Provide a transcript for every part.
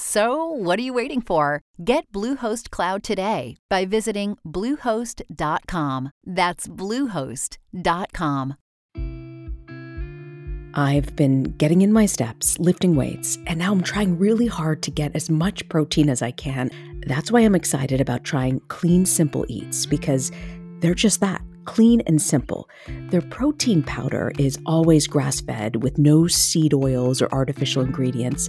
So, what are you waiting for? Get Bluehost Cloud today by visiting Bluehost.com. That's Bluehost.com. I've been getting in my steps, lifting weights, and now I'm trying really hard to get as much protein as I can. That's why I'm excited about trying Clean Simple Eats because they're just that clean and simple. Their protein powder is always grass fed with no seed oils or artificial ingredients.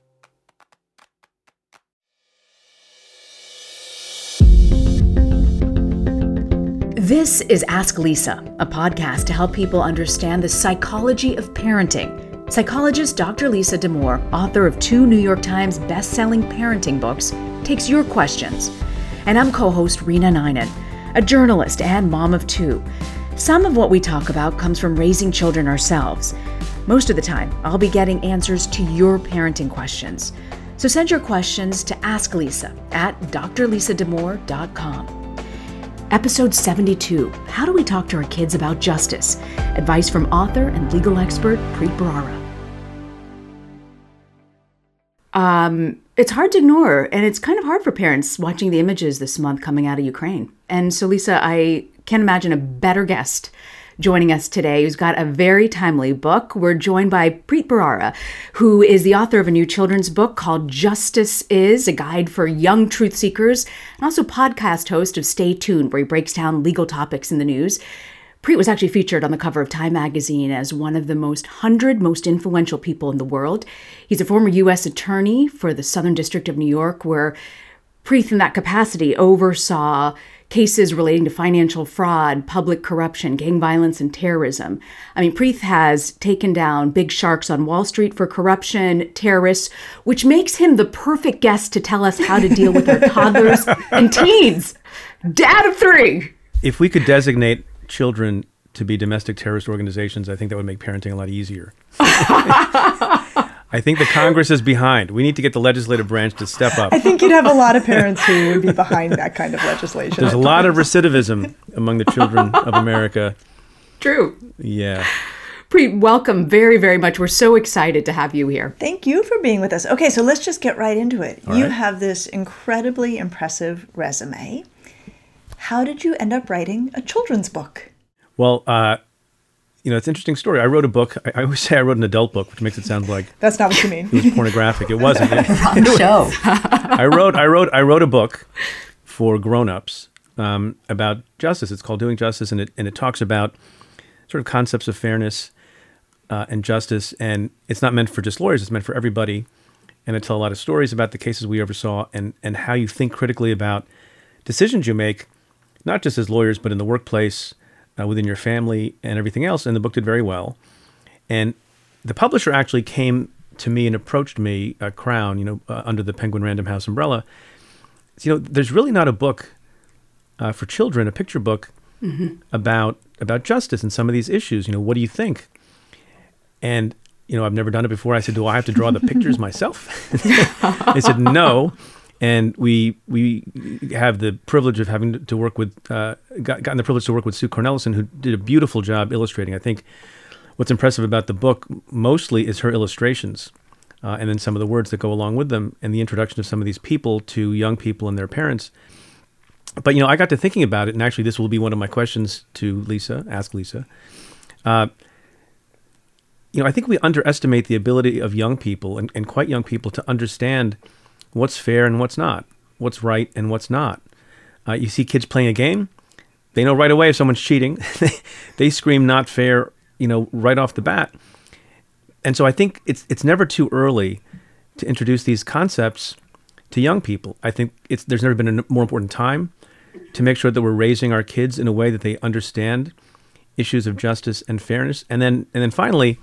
This is Ask Lisa, a podcast to help people understand the psychology of parenting. Psychologist Dr. Lisa Damour, author of two New York Times best-selling parenting books, takes your questions. And I'm co-host Reena Ninan, a journalist and mom of two. Some of what we talk about comes from raising children ourselves. Most of the time, I'll be getting answers to your parenting questions. So send your questions to Ask Lisa at drlisadamour.com. Episode 72 How do we talk to our kids about justice? Advice from author and legal expert Preet Bharara. Um, it's hard to ignore, and it's kind of hard for parents watching the images this month coming out of Ukraine. And so, Lisa, I can't imagine a better guest joining us today, who's got a very timely book. We're joined by Preet Bharara, who is the author of a new children's book called Justice Is, a guide for young truth seekers, and also podcast host of Stay Tuned, where he breaks down legal topics in the news. Preet was actually featured on the cover of Time magazine as one of the most 100 most influential people in the world. He's a former U.S. attorney for the Southern District of New York, where Preet, in that capacity, oversaw cases relating to financial fraud, public corruption, gang violence, and terrorism. I mean, Preet has taken down big sharks on Wall Street for corruption, terrorists, which makes him the perfect guest to tell us how to deal with our toddlers and teens. Dad of three. If we could designate children to be domestic terrorist organizations, I think that would make parenting a lot easier. I think the Congress is behind. We need to get the legislative branch to step up. I think you'd have a lot of parents who would be behind that kind of legislation. There's a lot of recidivism among the children of America. True. Yeah. Preet, welcome very, very much. We're so excited to have you here. Thank you for being with us. Okay, so let's just get right into it. All you right. have this incredibly impressive resume. How did you end up writing a children's book? Well, uh, you know, it's an interesting story. I wrote a book. I, I always say I wrote an adult book, which makes it sound like That's not what you mean. it was pornographic. It wasn't. It- On the show. I wrote, I wrote, I wrote a book for grown-ups um, about justice. It's called Doing Justice, and it and it talks about sort of concepts of fairness uh, and justice. And it's not meant for just lawyers; it's meant for everybody. And I tell a lot of stories about the cases we oversaw and and how you think critically about decisions you make, not just as lawyers, but in the workplace, uh, within your family, and everything else. And the book did very well. And the publisher actually came to me and approached me, uh, Crown, you know, uh, under the Penguin Random House umbrella. You know, there's really not a book uh, for children, a picture book about about justice and some of these issues. You know, what do you think? And you know, I've never done it before. I said, do I have to draw the pictures myself? they said, no. And we we have the privilege of having to work with, uh, got, gotten the privilege to work with Sue Cornelison, who did a beautiful job illustrating. I think what's impressive about the book mostly is her illustrations. Uh, and then some of the words that go along with them, and the introduction of some of these people to young people and their parents. But you know, I got to thinking about it, and actually, this will be one of my questions to Lisa. Ask Lisa. Uh, you know, I think we underestimate the ability of young people and, and quite young people to understand what's fair and what's not, what's right and what's not. Uh, you see kids playing a game, they know right away if someone's cheating. they scream "not fair," you know, right off the bat. And so I think it's it's never too early to introduce these concepts to young people. I think it's there's never been a more important time to make sure that we're raising our kids in a way that they understand issues of justice and fairness. And then and then finally,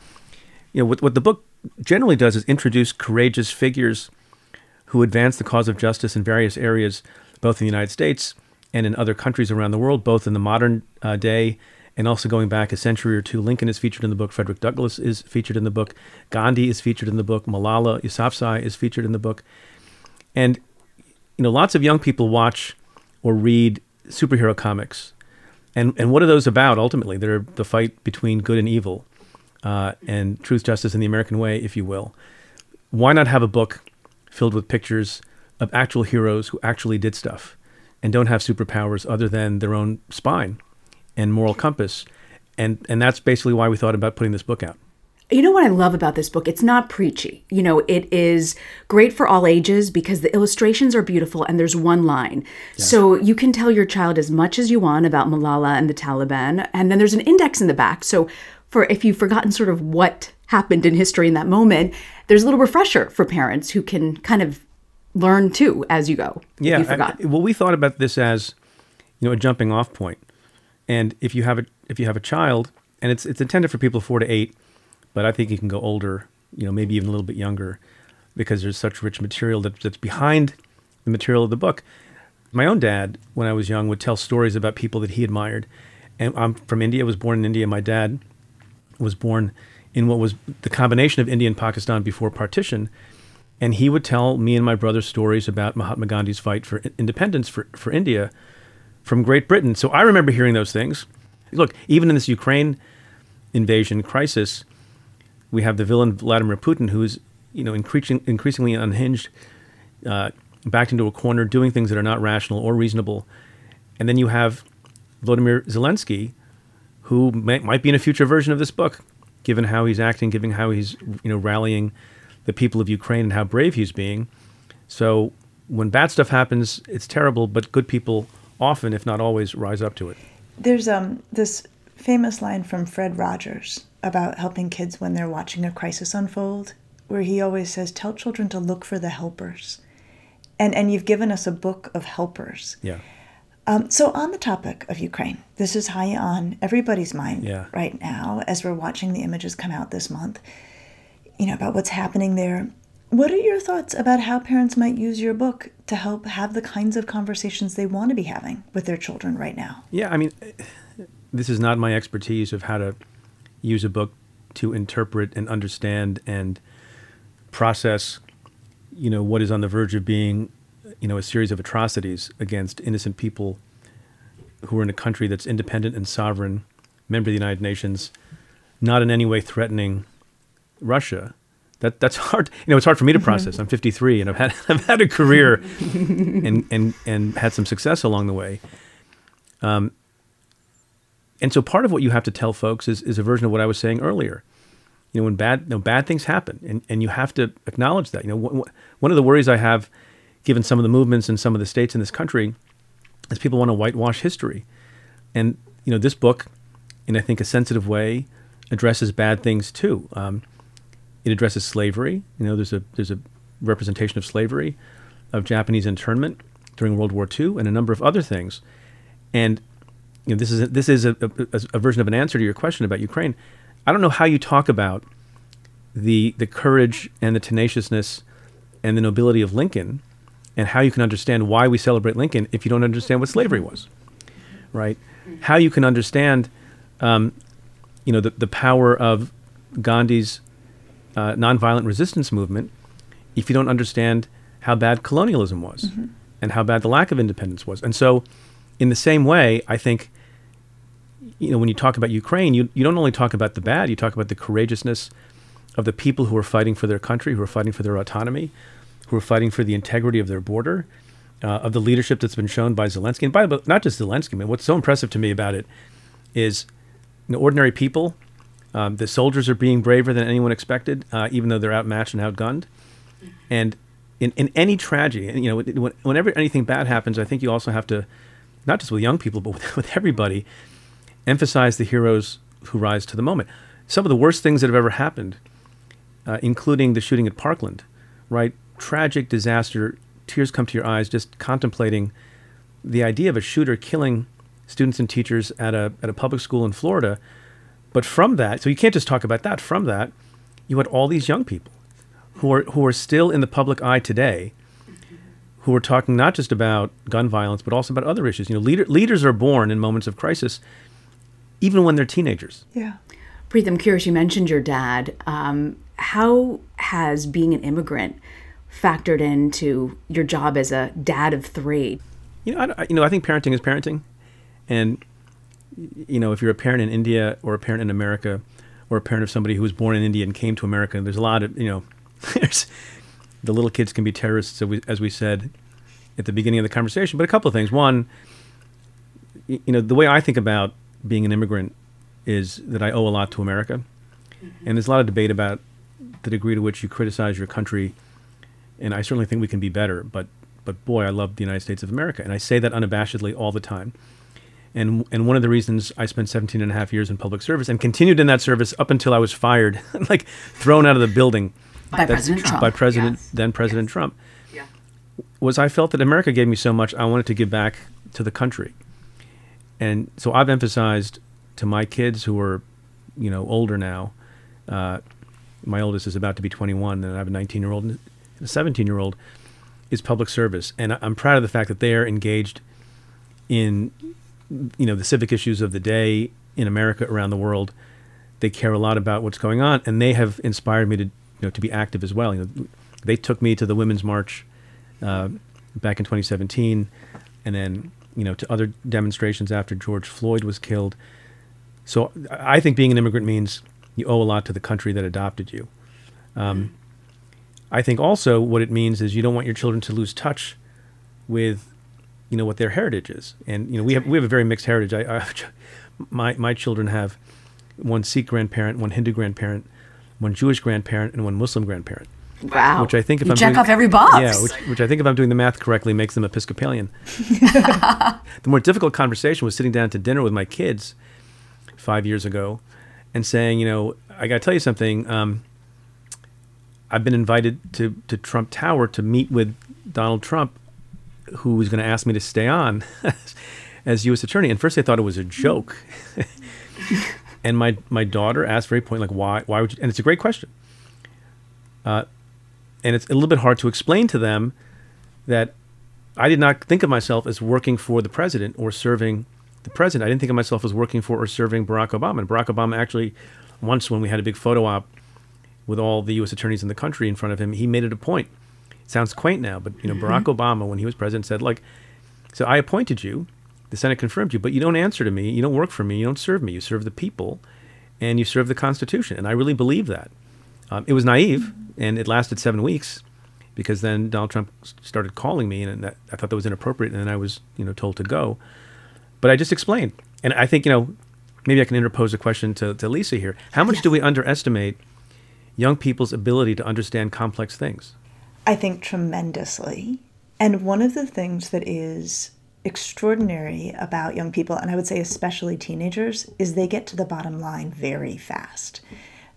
you know, what, what the book generally does is introduce courageous figures who advance the cause of justice in various areas, both in the United States and in other countries around the world, both in the modern uh, day and also going back a century or two. Lincoln is featured in the book. Frederick Douglass is featured in the book. Gandhi is featured in the book. Malala Yousafzai is featured in the book. And you know, lots of young people watch or read superhero comics. And and what are those about ultimately? They're the fight between good and evil, uh, and truth, justice, and the American way, if you will. Why not have a book filled with pictures of actual heroes who actually did stuff and don't have superpowers other than their own spine and moral compass? And and that's basically why we thought about putting this book out. You know what I love about this book? It's not preachy. You know, it is great for all ages because the illustrations are beautiful and there's one line. Yeah. So you can tell your child as much as you want about Malala and the Taliban. And then there's an index in the back. So for if you've forgotten sort of what happened in history in that moment, there's a little refresher for parents who can kind of learn too as you go. Yeah. You I, well, we thought about this as, you know, a jumping off point. And if you have a if you have a child, and it's it's intended for people four to eight, but I think you can go older, you know, maybe even a little bit younger, because there's such rich material that, that's behind the material of the book. My own dad, when I was young, would tell stories about people that he admired. And I'm from India, was born in India. My dad was born in what was the combination of India and Pakistan before partition. And he would tell me and my brother stories about Mahatma Gandhi's fight for independence for, for India from Great Britain. So I remember hearing those things. Look, even in this Ukraine invasion crisis, we have the villain Vladimir Putin, who's you know increasing, increasingly unhinged, uh, backed into a corner, doing things that are not rational or reasonable, and then you have Vladimir Zelensky, who may, might be in a future version of this book, given how he's acting, given how he's you know rallying the people of Ukraine and how brave he's being. So when bad stuff happens, it's terrible, but good people often, if not always, rise up to it. There's um, this famous line from Fred Rogers about helping kids when they're watching a crisis unfold, where he always says, Tell children to look for the helpers. And, and you've given us a book of helpers. Yeah. Um, so, on the topic of Ukraine, this is high on everybody's mind yeah. right now as we're watching the images come out this month, you know, about what's happening there. What are your thoughts about how parents might use your book to help have the kinds of conversations they want to be having with their children right now? Yeah, I mean, this is not my expertise of how to use a book to interpret and understand and process, you know, what is on the verge of being, you know, a series of atrocities against innocent people who are in a country that's independent and sovereign, member of the United Nations, not in any way threatening Russia. That that's hard. You know, it's hard for me to process. Mm-hmm. I'm 53 and I've had I've had a career and and and had some success along the way. Um, and so part of what you have to tell folks is, is a version of what I was saying earlier. You know, when bad, you know, bad things happen, and, and you have to acknowledge that. You know, wh- wh- one of the worries I have, given some of the movements in some of the states in this country, is people want to whitewash history. And you know, this book, in I think a sensitive way, addresses bad things too. Um, it addresses slavery. You know, there's a there's a representation of slavery, of Japanese internment during World War II, and a number of other things. And you know, this is a, this is a, a, a, version of an answer to your question about Ukraine. I don't know how you talk about the the courage and the tenaciousness and the nobility of Lincoln, and how you can understand why we celebrate Lincoln if you don't understand what slavery was, right? How you can understand, um, you know, the the power of Gandhi's uh, nonviolent resistance movement if you don't understand how bad colonialism was mm-hmm. and how bad the lack of independence was. And so, in the same way, I think, you know, when you talk about Ukraine, you, you don't only talk about the bad, you talk about the courageousness of the people who are fighting for their country, who are fighting for their autonomy, who are fighting for the integrity of their border, uh, of the leadership that's been shown by Zelensky. And by the way, not just Zelensky, I mean, what's so impressive to me about it is you know, ordinary people. Um, the soldiers are being braver than anyone expected, uh, even though they're outmatched and outgunned. And in, in any tragedy, you know, whenever anything bad happens, I think you also have to, not just with young people, but with, with everybody, emphasize the heroes who rise to the moment. Some of the worst things that have ever happened, uh, including the shooting at Parkland, right? Tragic disaster, tears come to your eyes just contemplating the idea of a shooter killing students and teachers at a, at a public school in Florida. But from that, so you can't just talk about that. From that, you had all these young people who are who are still in the public eye today, who are talking not just about gun violence but also about other issues. You know, leader, leaders are born in moments of crisis, even when they're teenagers. Yeah. Preet, I'm curious. You mentioned your dad. Um, how has being an immigrant factored into your job as a dad of three? You know, I, you know, I think parenting is parenting, and you know, if you're a parent in India or a parent in America, or a parent of somebody who was born in India and came to America, there's a lot of you know There's, the little kids can be terrorists, as we, as we said at the beginning of the conversation. But a couple of things. One, you know, the way I think about being an immigrant is that I owe a lot to America. Mm-hmm. And there's a lot of debate about the degree to which you criticize your country. And I certainly think we can be better. But, but boy, I love the United States of America. And I say that unabashedly all the time. And, and one of the reasons I spent 17 and a half years in public service and continued in that service up until I was fired, like thrown out of the building by President Trump. By President yes. then President yes. Trump. Yeah. Was I felt that America gave me so much, I wanted to give back to the country, and so I've emphasized to my kids who are, you know, older now. Uh, my oldest is about to be 21, and I have a 19 year old and a 17 year old. Is public service, and I'm proud of the fact that they are engaged in, you know, the civic issues of the day in America around the world. They care a lot about what's going on, and they have inspired me to you know, to be active as well. You know, they took me to the Women's March uh, back in 2017, and then you know to other demonstrations after George Floyd was killed. So I think being an immigrant means you owe a lot to the country that adopted you. Um, I think also what it means is you don't want your children to lose touch with, you know, what their heritage is. And you know, we have we have a very mixed heritage. I, I my my children have one Sikh grandparent, one Hindu grandparent, one Jewish grandparent, and one Muslim grandparent. Wow. Which I think if you I'm check doing, off every box. Yeah, which, which I think if I'm doing the math correctly makes them Episcopalian. the more difficult conversation was sitting down to dinner with my kids five years ago and saying, you know, I got to tell you something. Um, I've been invited to, to Trump Tower to meet with Donald Trump, who was going to ask me to stay on as U.S. attorney. And first I thought it was a joke. And my my daughter asked very point like why why would you? And it's a great question. Uh, and it's a little bit hard to explain to them that I did not think of myself as working for the president or serving the president. I didn't think of myself as working for or serving Barack Obama. And Barack Obama actually, once when we had a big photo op with all the U.S. attorneys in the country in front of him, he made it a point. It sounds quaint now, but you know, mm-hmm. Barack Obama, when he was president, said like, "So I appointed you the Senate confirmed you, but you don't answer to me. You don't work for me. You don't serve me. You serve the people, and you serve the Constitution. And I really believe that. Um, it was naive, and it lasted seven weeks, because then Donald Trump started calling me, and that, I thought that was inappropriate, and then I was, you know, told to go. But I just explained, and I think you know, maybe I can interpose a question to, to Lisa here. How much yes. do we underestimate young people's ability to understand complex things? I think tremendously. And one of the things that is extraordinary about young people, and I would say especially teenagers, is they get to the bottom line very fast.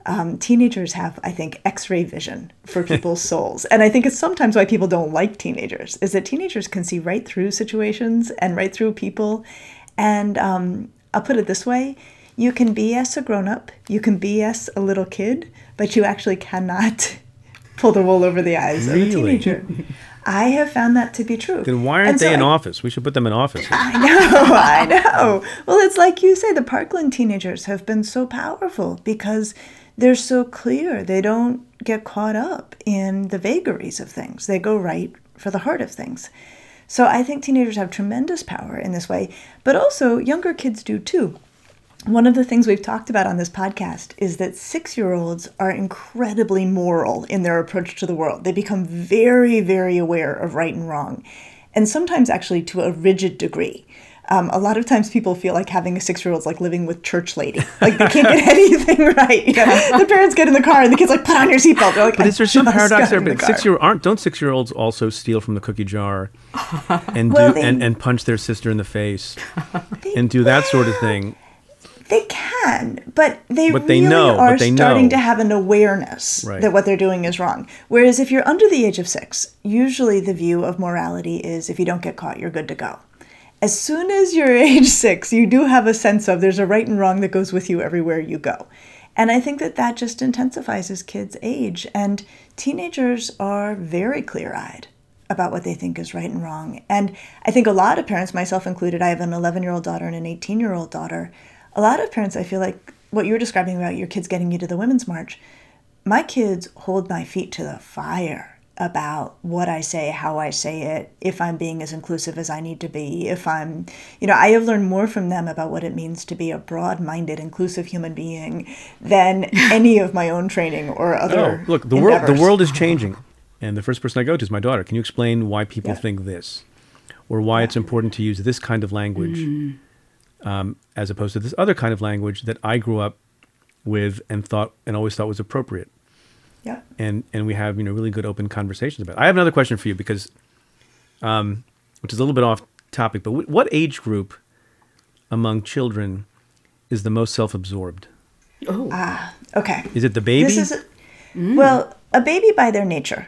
Um, teenagers have, I think, X-ray vision for people's souls, and I think it's sometimes why people don't like teenagers is that teenagers can see right through situations and right through people. And um, I'll put it this way: you can BS a grown-up, you can BS a little kid, but you actually cannot pull the wool over the eyes really? of a teenager. I have found that to be true. Then why aren't so they in I, office? We should put them in office. I know, I know. Well, it's like you say, the Parkland teenagers have been so powerful because they're so clear. They don't get caught up in the vagaries of things. They go right for the heart of things. So I think teenagers have tremendous power in this way, but also younger kids do too. One of the things we've talked about on this podcast is that six year olds are incredibly moral in their approach to the world. They become very, very aware of right and wrong, and sometimes actually to a rigid degree. Um, a lot of times people feel like having a six year old is like living with church lady. Like they can't get anything right. You know? the parents get in the car and the kid's like, put on your seatbelt. They're like, but is there some paradox there? But the six year aren't don't six year olds also steal from the cookie jar and well, do they, and, and punch their sister in the face and do that sort of thing? They can, but they but really they know, are they starting know. to have an awareness right. that what they're doing is wrong. Whereas if you're under the age of six, usually the view of morality is if you don't get caught, you're good to go as soon as you're age six, you do have a sense of there's a right and wrong that goes with you everywhere you go. And I think that that just intensifies as kids age. And teenagers are very clear eyed about what they think is right and wrong. And I think a lot of parents, myself included, I have an 11 year old daughter and an 18 year old daughter. A lot of parents, I feel like what you were describing about your kids getting you to the Women's March, my kids hold my feet to the fire about what I say, how I say it, if I'm being as inclusive as I need to be, if I'm, you know, I have learned more from them about what it means to be a broad minded, inclusive human being than any of my own training or other. Oh, look, the world the world is changing. And the first person I go to is my daughter. Can you explain why people yeah. think this? Or why yeah. it's important to use this kind of language mm. Um, as opposed to this other kind of language that I grew up with and thought and always thought was appropriate. Yeah. And and we have you know really good open conversations about. It. I have another question for you because, um, which is a little bit off topic, but w- what age group among children is the most self-absorbed? Oh. Ah, okay. Is it the baby? This is a, mm. well, a baby by their nature,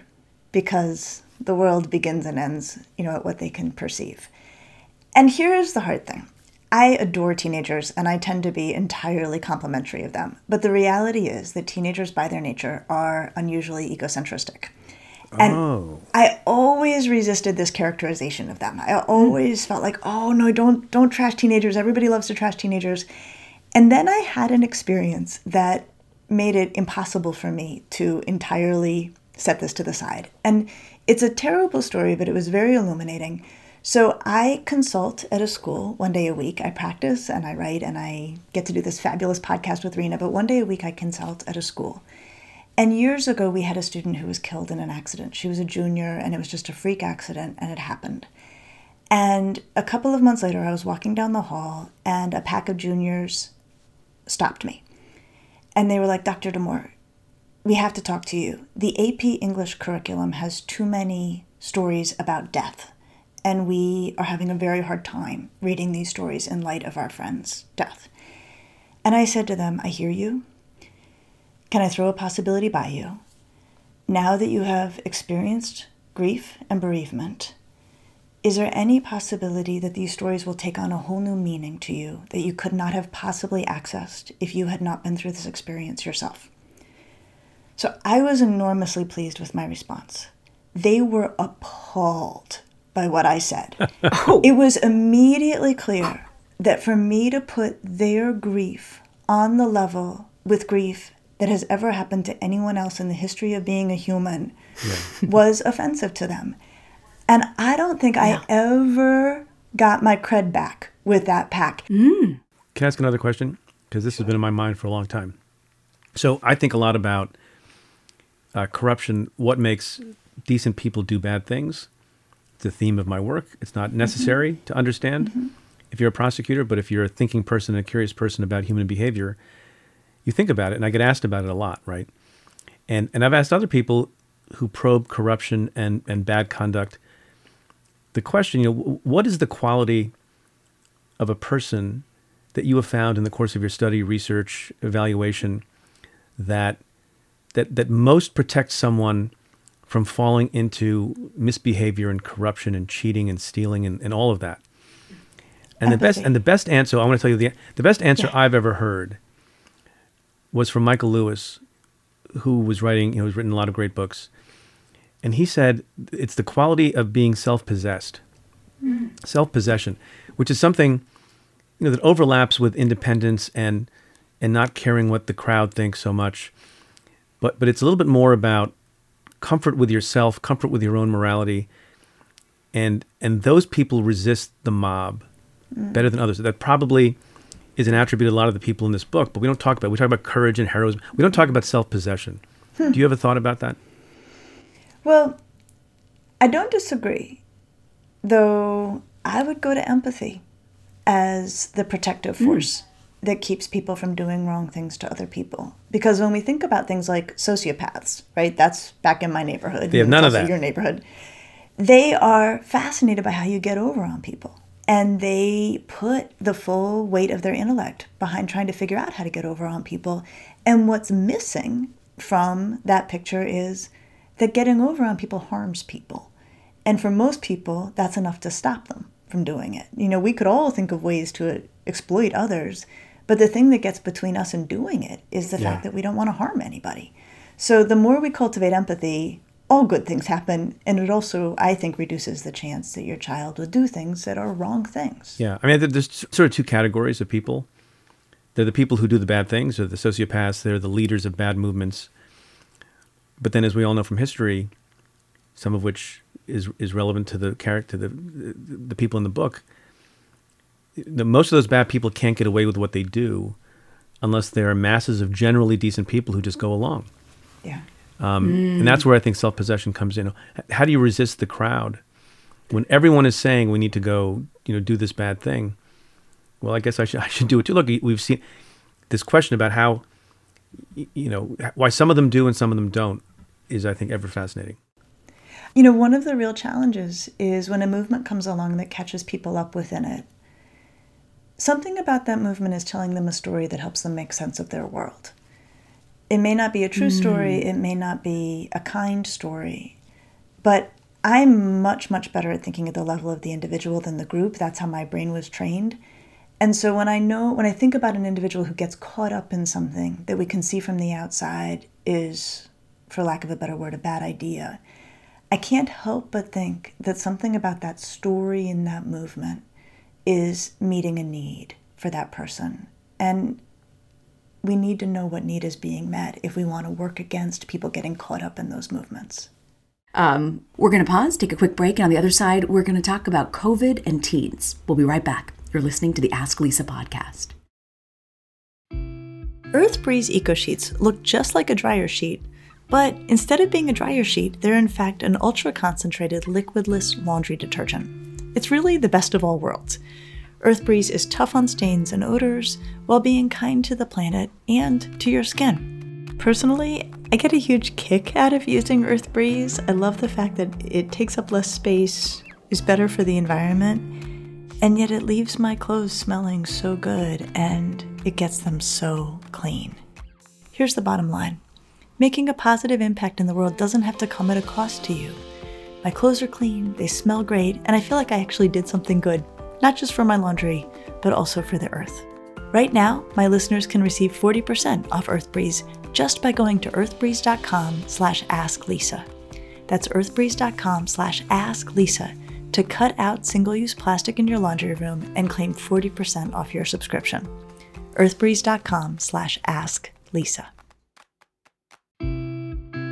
because the world begins and ends, you know, at what they can perceive. And here's the hard thing. I adore teenagers and I tend to be entirely complimentary of them. But the reality is that teenagers, by their nature, are unusually egocentristic. And oh. I always resisted this characterization of them. I always felt like, oh no, don't don't trash teenagers. Everybody loves to trash teenagers. And then I had an experience that made it impossible for me to entirely set this to the side. And it's a terrible story, but it was very illuminating. So I consult at a school one day a week. I practice and I write and I get to do this fabulous podcast with Reena, but one day a week I consult at a school. And years ago, we had a student who was killed in an accident. She was a junior and it was just a freak accident and it happened. And a couple of months later, I was walking down the hall and a pack of juniors stopped me. And they were like, Dr. Damour, we have to talk to you. The AP English curriculum has too many stories about death and we are having a very hard time reading these stories in light of our friend's death. And I said to them, I hear you. Can I throw a possibility by you? Now that you have experienced grief and bereavement, is there any possibility that these stories will take on a whole new meaning to you that you could not have possibly accessed if you had not been through this experience yourself? So I was enormously pleased with my response. They were appalled by what I said. oh. It was immediately clear that for me to put their grief on the level with grief that has ever happened to anyone else in the history of being a human yeah. was offensive to them. And I don't think yeah. I ever got my cred back with that pack. Mm. Can I ask another question? Because this has been in my mind for a long time. So I think a lot about uh, corruption, what makes decent people do bad things the theme of my work. It's not necessary mm-hmm. to understand mm-hmm. if you're a prosecutor, but if you're a thinking person, a curious person about human behavior, you think about it. And I get asked about it a lot, right? And and I've asked other people who probe corruption and and bad conduct the question, you know, what is the quality of a person that you have found in the course of your study, research, evaluation that that that most protects someone from falling into misbehavior and corruption and cheating and stealing and, and all of that. And Empathy. the best and the best answer I want to tell you the the best answer yeah. I've ever heard was from Michael Lewis, who was writing, you know, he's written a lot of great books. And he said it's the quality of being self-possessed. Mm-hmm. Self-possession, which is something you know that overlaps with independence and and not caring what the crowd thinks so much but but it's a little bit more about comfort with yourself, comfort with your own morality, and and those people resist the mob mm. better than others. That probably is an attribute of a lot of the people in this book, but we don't talk about. It. We talk about courage and heroism. We don't talk about self possession. Hmm. Do you have a thought about that? Well, I don't disagree, though. I would go to empathy as the protective hmm. force. Mm that keeps people from doing wrong things to other people. Because when we think about things like sociopaths, right? That's back in my neighborhood. They have none of that. Your neighborhood. They are fascinated by how you get over on people. And they put the full weight of their intellect behind trying to figure out how to get over on people. And what's missing from that picture is that getting over on people harms people. And for most people, that's enough to stop them from doing it. You know, we could all think of ways to exploit others, but the thing that gets between us and doing it is the yeah. fact that we don't want to harm anybody. So the more we cultivate empathy, all good things happen. And it also, I think, reduces the chance that your child will do things that are wrong things. Yeah. I mean, there's sort of two categories of people. They're the people who do the bad things, or the sociopaths. They're the leaders of bad movements. But then, as we all know from history, some of which is is relevant to the character, the the people in the book, the, most of those bad people can't get away with what they do unless there are masses of generally decent people who just go along. Yeah. Um, mm. And that's where I think self possession comes in. How do you resist the crowd when everyone is saying we need to go, you know, do this bad thing? Well, I guess I should I should do it too. Look, we've seen this question about how, you know, why some of them do and some of them don't is I think ever fascinating. You know, one of the real challenges is when a movement comes along that catches people up within it Something about that movement is telling them a story that helps them make sense of their world. It may not be a true mm. story, it may not be a kind story, but I'm much, much better at thinking at the level of the individual than the group. That's how my brain was trained. And so when I know, when I think about an individual who gets caught up in something that we can see from the outside is, for lack of a better word, a bad idea, I can't help but think that something about that story in that movement is meeting a need for that person. And we need to know what need is being met if we want to work against people getting caught up in those movements. Um, we're going to pause, take a quick break, and on the other side, we're going to talk about COVID and teens. We'll be right back. You're listening to the Ask Lisa podcast. Earth Breeze Eco Sheets look just like a dryer sheet, but instead of being a dryer sheet, they're in fact an ultra concentrated liquidless laundry detergent. It's really the best of all worlds. Earth Breeze is tough on stains and odors while being kind to the planet and to your skin. Personally, I get a huge kick out of using Earth Breeze. I love the fact that it takes up less space, is better for the environment, and yet it leaves my clothes smelling so good and it gets them so clean. Here's the bottom line making a positive impact in the world doesn't have to come at a cost to you. My clothes are clean, they smell great, and I feel like I actually did something good, not just for my laundry, but also for the earth. Right now, my listeners can receive 40% off EarthBreeze just by going to earthbreeze.com slash asklisa. That's earthbreeze.com slash asklisa to cut out single-use plastic in your laundry room and claim 40% off your subscription. earthbreeze.com slash asklisa.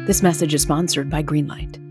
This message is sponsored by Greenlight.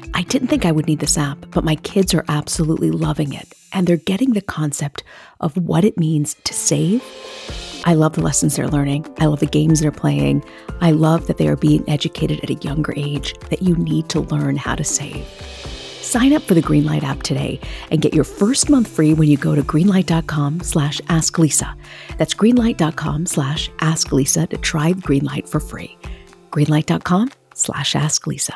I didn't think I would need this app, but my kids are absolutely loving it and they're getting the concept of what it means to save. I love the lessons they're learning. I love the games they're playing. I love that they are being educated at a younger age that you need to learn how to save. Sign up for the Greenlight app today and get your first month free when you go to greenlight.com slash asklisa. That's greenlight.com slash asklisa to try Greenlight for free. greenlight.com slash asklisa.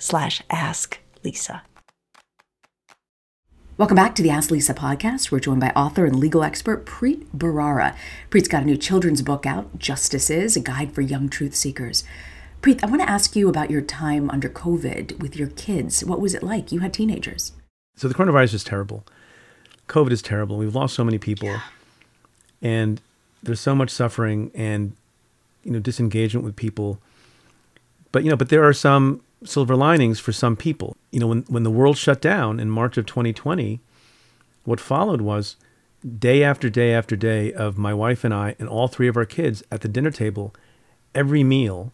slash asklisa. Welcome back to the Ask Lisa podcast. We're joined by author and legal expert Preet Bharara. Preet's got a new children's book out, Justice Is, a guide for young truth seekers. Preet, I want to ask you about your time under COVID with your kids. What was it like? You had teenagers. So the coronavirus is terrible. COVID is terrible. We've lost so many people. Yeah. And there's so much suffering and you know disengagement with people. But you know, but there are some silver linings for some people. You know, when when the world shut down in March of 2020, what followed was day after day after day of my wife and I and all three of our kids at the dinner table, every meal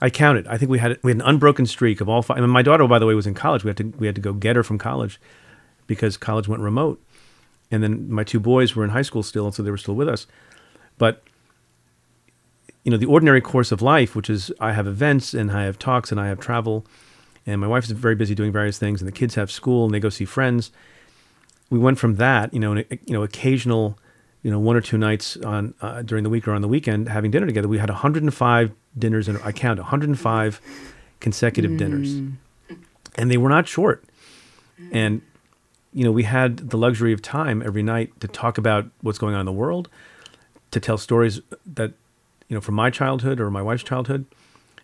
I counted. I think we had we had an unbroken streak of all five. I mean, my daughter, by the way, was in college. We had to we had to go get her from college because college went remote, and then my two boys were in high school still, and so they were still with us. But you know, the ordinary course of life, which is I have events and I have talks and I have travel, and my wife is very busy doing various things, and the kids have school and they go see friends. We went from that, you know, you know, occasional you know, one or two nights on uh, during the week or on the weekend having dinner together. We had 105 dinners, and I count 105 consecutive mm. dinners, and they were not short. And you know, we had the luxury of time every night to talk about what's going on in the world, to tell stories that you know from my childhood or my wife's childhood,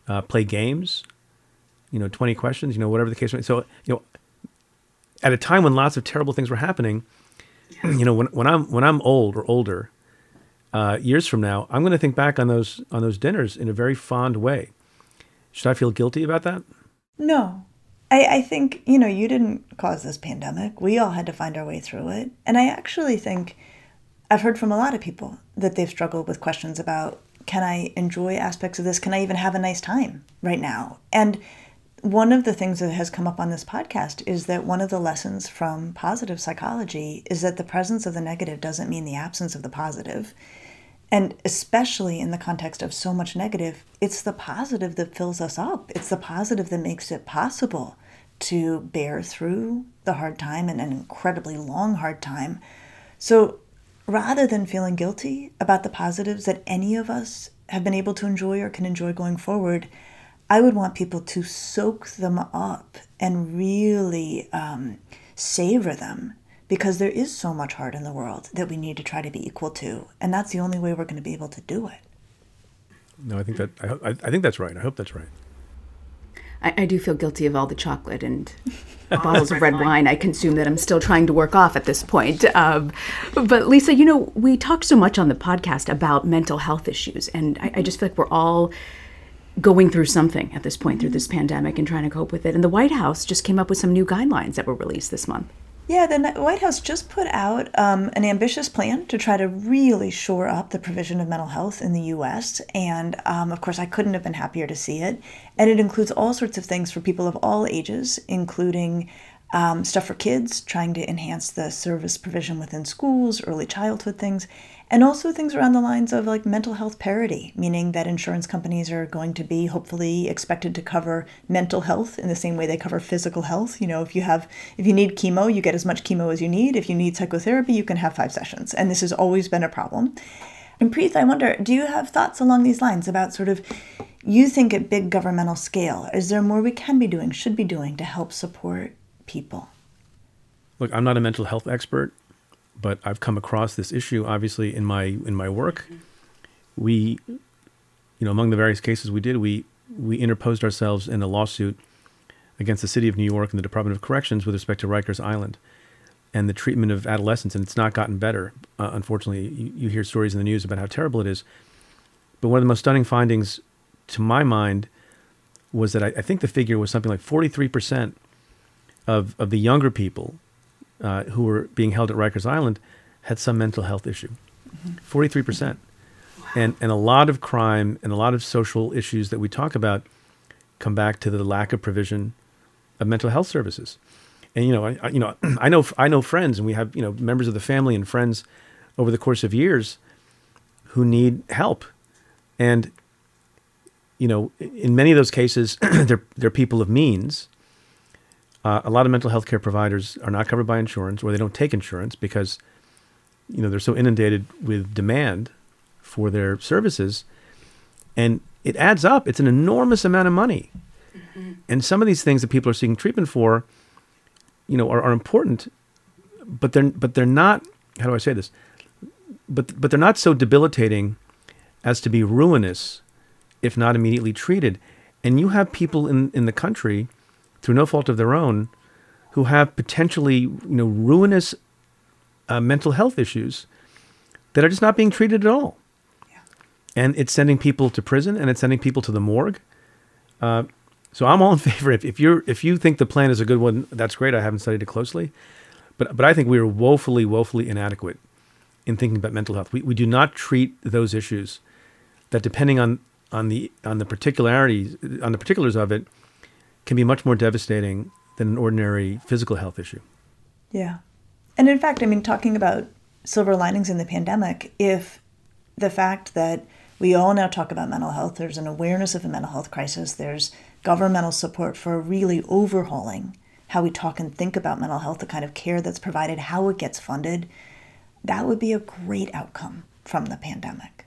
uh, play games, you know, 20 questions, you know, whatever the case may. be. So you know, at a time when lots of terrible things were happening you know, when, when I'm when I'm old or older, uh, years from now, I'm going to think back on those on those dinners in a very fond way. Should I feel guilty about that? No. I, I think, you know, you didn't cause this pandemic. We all had to find our way through it. And I actually think I've heard from a lot of people that they've struggled with questions about can I enjoy aspects of this? Can I even have a nice time right now? And one of the things that has come up on this podcast is that one of the lessons from positive psychology is that the presence of the negative doesn't mean the absence of the positive. And especially in the context of so much negative, it's the positive that fills us up. It's the positive that makes it possible to bear through the hard time and an incredibly long hard time. So rather than feeling guilty about the positives that any of us have been able to enjoy or can enjoy going forward, I would want people to soak them up and really um, savor them because there is so much heart in the world that we need to try to be equal to, and that's the only way we're going to be able to do it. No, I think that I, I think that's right. I hope that's right. I, I do feel guilty of all the chocolate and bottles of red wine I consume that I'm still trying to work off at this point. Um, but Lisa, you know, we talk so much on the podcast about mental health issues, and I, I just feel like we're all going through something at this point through this pandemic and trying to cope with it. And the White House just came up with some new guidelines that were released this month. Yeah, the White House just put out um, an ambitious plan to try to really shore up the provision of mental health in the U.S. And um, of course, I couldn't have been happier to see it. And it includes all sorts of things for people of all ages, including um, stuff for kids, trying to enhance the service provision within schools, early childhood things, and also things around the lines of like mental health parity, meaning that insurance companies are going to be hopefully expected to cover mental health in the same way they cover physical health. You know, if you have if you need chemo, you get as much chemo as you need. If you need psychotherapy, you can have five sessions. And this has always been a problem. And Preet, I wonder, do you have thoughts along these lines about sort of you think at big governmental scale, is there more we can be doing, should be doing to help support people? Look, I'm not a mental health expert but I've come across this issue obviously in my in my work. We, you know, among the various cases we did, we we interposed ourselves in a lawsuit against the city of New York and the Department of Corrections with respect to Rikers Island and the treatment of adolescents, and it's not gotten better. Uh, unfortunately, you, you hear stories in the news about how terrible it is. But one of the most stunning findings to my mind was that I, I think the figure was something like 43% of, of the younger people uh, who were being held at Rikers Island had some mental health issue. Mm-hmm. 43%. And, and a lot of crime and a lot of social issues that we talk about come back to the lack of provision of mental health services. And you know, I, you know, I know I know friends, and we have you know members of the family and friends over the course of years who need help, and you know, in many of those cases, they're they're people of means. Uh, a lot of mental health care providers are not covered by insurance, or they don't take insurance because you know they're so inundated with demand for their services, and it adds up. It's an enormous amount of money, mm-hmm. and some of these things that people are seeking treatment for, you know, are, are important, but they're but they're not. How do I say this? But but they're not so debilitating as to be ruinous if not immediately treated. And you have people in, in the country, through no fault of their own, who have potentially you know ruinous uh, mental health issues that are just not being treated at all. Yeah. And it's sending people to prison and it's sending people to the morgue. Uh, so I'm all in favor. If, if you're if you think the plan is a good one, that's great. I haven't studied it closely, but but I think we are woefully woefully inadequate in thinking about mental health. We we do not treat those issues that depending on on the on the particularities on the particulars of it can be much more devastating than an ordinary physical health issue. Yeah. And in fact, I mean talking about silver linings in the pandemic, if the fact that we all now talk about mental health, there's an awareness of a mental health crisis, there's governmental support for really overhauling how we talk and think about mental health, the kind of care that's provided, how it gets funded, that would be a great outcome from the pandemic.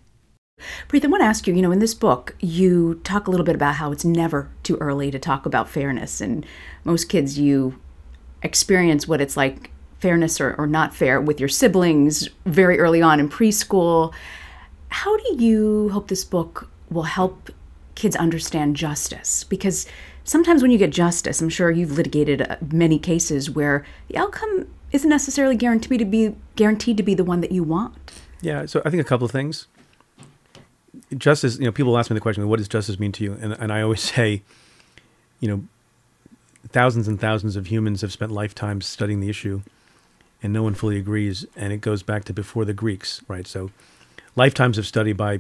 Preet, I want to ask you, you know, in this book, you talk a little bit about how it's never too early to talk about fairness. And most kids, you experience what it's like, fairness or, or not fair, with your siblings very early on in preschool. How do you hope this book will help kids understand justice? Because sometimes when you get justice, I'm sure you've litigated uh, many cases where the outcome isn't necessarily guaranteed to be guaranteed to be the one that you want. Yeah, so I think a couple of things justice, you know, people ask me the question, what does justice mean to you? And, and I always say, you know, thousands and thousands of humans have spent lifetimes studying the issue and no one fully agrees. And it goes back to before the Greeks, right? So lifetimes of study by,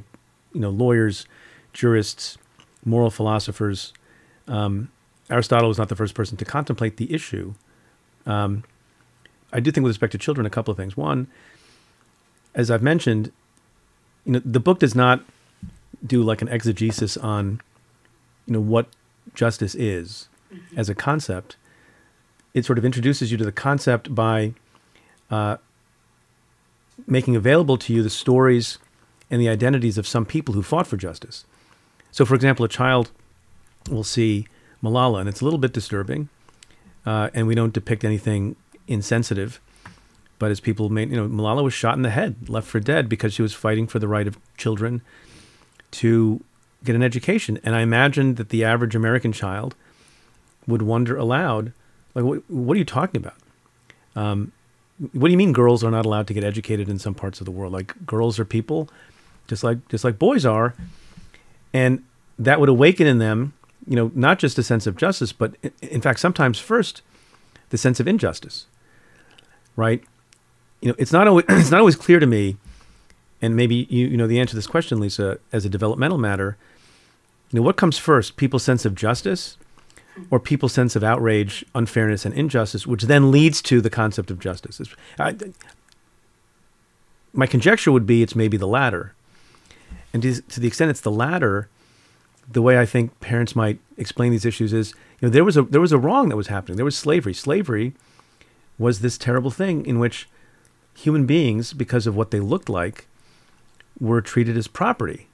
you know, lawyers, jurists, moral philosophers. Um, Aristotle was not the first person to contemplate the issue. Um, I do think with respect to children, a couple of things. One, as I've mentioned, you know, the book does not do like an exegesis on, you know, what justice is mm-hmm. as a concept. It sort of introduces you to the concept by uh, making available to you the stories and the identities of some people who fought for justice. So, for example, a child will see Malala, and it's a little bit disturbing, uh, and we don't depict anything insensitive. But as people made, you know, Malala was shot in the head, left for dead because she was fighting for the right of children to get an education. And I imagine that the average American child would wonder aloud, like, what, what are you talking about? Um, what do you mean girls are not allowed to get educated in some parts of the world? Like girls are people, just like just like boys are, and that would awaken in them, you know, not just a sense of justice, but in fact, sometimes first, the sense of injustice. Right? You know, it's not always it's not always clear to me and maybe you, you know the answer to this question, Lisa, as a developmental matter, you know, what comes first, people's sense of justice or people's sense of outrage, unfairness, and injustice, which then leads to the concept of justice? I, my conjecture would be it's maybe the latter. And to, to the extent it's the latter, the way I think parents might explain these issues is, you know, there was a there was a wrong that was happening. There was slavery. Slavery was this terrible thing in which human beings, because of what they looked like, were treated as property,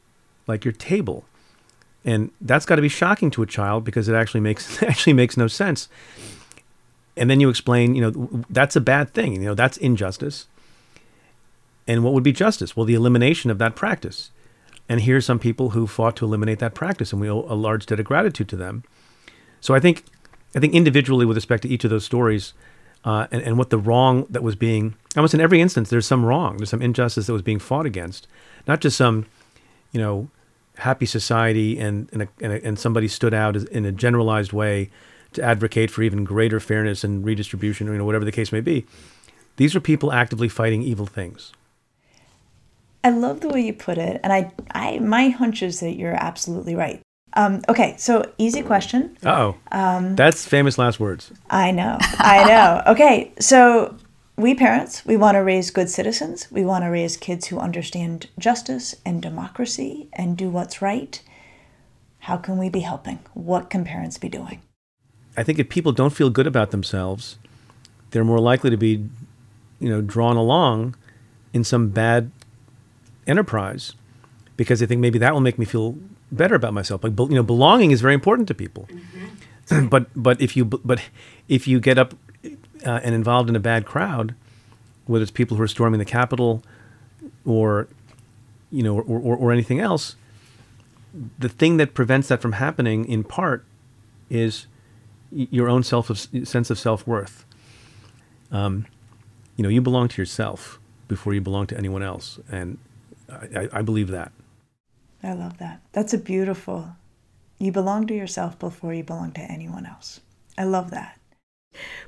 like your table. And that's got to be shocking to a child because it actually makes actually makes no sense. And then you explain, you know, that's a bad thing. You know, that's injustice. And what would be justice? Well, the elimination of that practice. And here's some people who fought to eliminate that practice, and we owe a large debt of gratitude to them. So I think, I think individually, with respect to each of those stories, uh, and, and what the wrong that was being, almost in every instance, there's some wrong, there's some injustice that was being fought against not just some, you know, happy society and and, a, and, a, and somebody stood out in a generalized way to advocate for even greater fairness and redistribution, or you know, whatever the case may be. These are people actively fighting evil things. I love the way you put it, and I, I, my hunch is that you're absolutely right. Um, okay, so easy question. oh, um, that's famous last words. I know, I know. okay, so we parents, we want to raise good citizens. We want to raise kids who understand justice and democracy and do what's right. How can we be helping? What can parents be doing? I think if people don't feel good about themselves, they're more likely to be, you know, drawn along in some bad enterprise because they think maybe that will make me feel better about myself. Like you know, belonging is very important to people. Mm-hmm. but but if you but if you get up uh, and involved in a bad crowd, whether it's people who are storming the Capitol or, you know, or, or, or anything else, the thing that prevents that from happening in part is your own self of, sense of self worth. Um, you know, you belong to yourself before you belong to anyone else, and I, I, believe that. I love that. That's a beautiful. You belong to yourself before you belong to anyone else. I love that.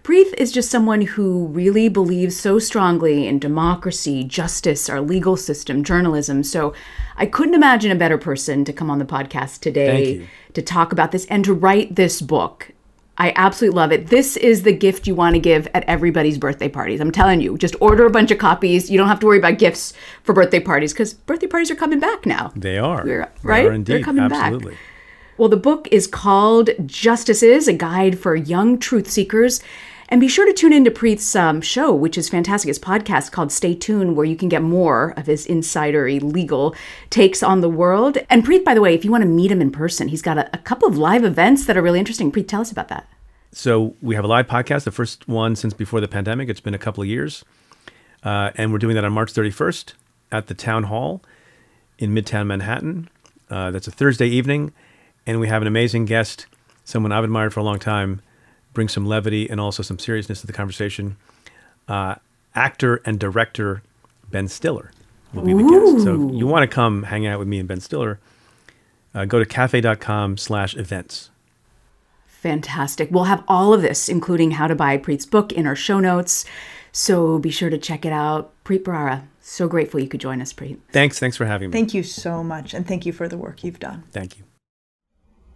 Preet is just someone who really believes so strongly in democracy, justice, our legal system, journalism. So I couldn't imagine a better person to come on the podcast today to talk about this and to write this book. I absolutely love it. This is the gift you want to give at everybody's birthday parties. I'm telling you, just order a bunch of copies. You don't have to worry about gifts for birthday parties because birthday parties are coming back now. They are. We're, right? They are indeed. They're coming Absolutely. back. Well, the book is called Justice Is, a guide for young truth seekers. And be sure to tune into Preet's um, show, which is fantastic. His podcast called Stay Tuned, where you can get more of his insidery legal takes on the world. And Preet, by the way, if you want to meet him in person, he's got a, a couple of live events that are really interesting. Preet, tell us about that. So we have a live podcast, the first one since before the pandemic. It's been a couple of years. Uh, and we're doing that on March 31st at the Town Hall in Midtown Manhattan. Uh, that's a Thursday evening and we have an amazing guest, someone I've admired for a long time, bring some levity and also some seriousness to the conversation. Uh, actor and director Ben Stiller will be the Ooh. guest. So you want to come hang out with me and Ben Stiller, uh, go to cafe.com slash events. Fantastic. We'll have all of this, including how to buy Preet's book, in our show notes. So be sure to check it out. Preet Bharara, so grateful you could join us, Preet. Thanks. Thanks for having me. Thank you so much. And thank you for the work you've done. Thank you.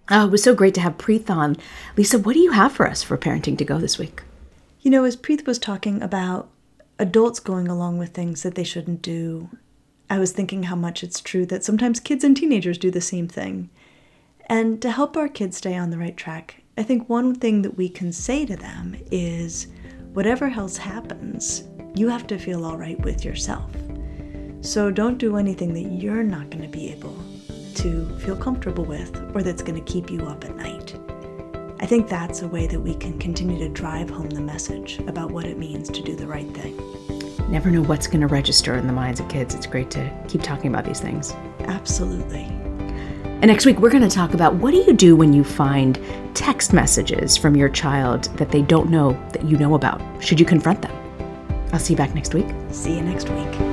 Oh, it was so great to have Preet on. Lisa, what do you have for us for Parenting to Go this week? You know, as Preet was talking about adults going along with things that they shouldn't do, I was thinking how much it's true that sometimes kids and teenagers do the same thing. And to help our kids stay on the right track, I think one thing that we can say to them is whatever else happens, you have to feel all right with yourself. So don't do anything that you're not going to be able to feel comfortable with or that's going to keep you up at night. I think that's a way that we can continue to drive home the message about what it means to do the right thing. Never know what's going to register in the minds of kids. It's great to keep talking about these things. Absolutely. And next week, we're going to talk about what do you do when you find text messages from your child that they don't know that you know about? Should you confront them? I'll see you back next week. See you next week.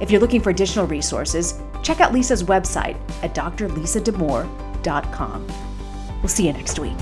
If you're looking for additional resources, check out Lisa's website at drlisadamour.com. We'll see you next week.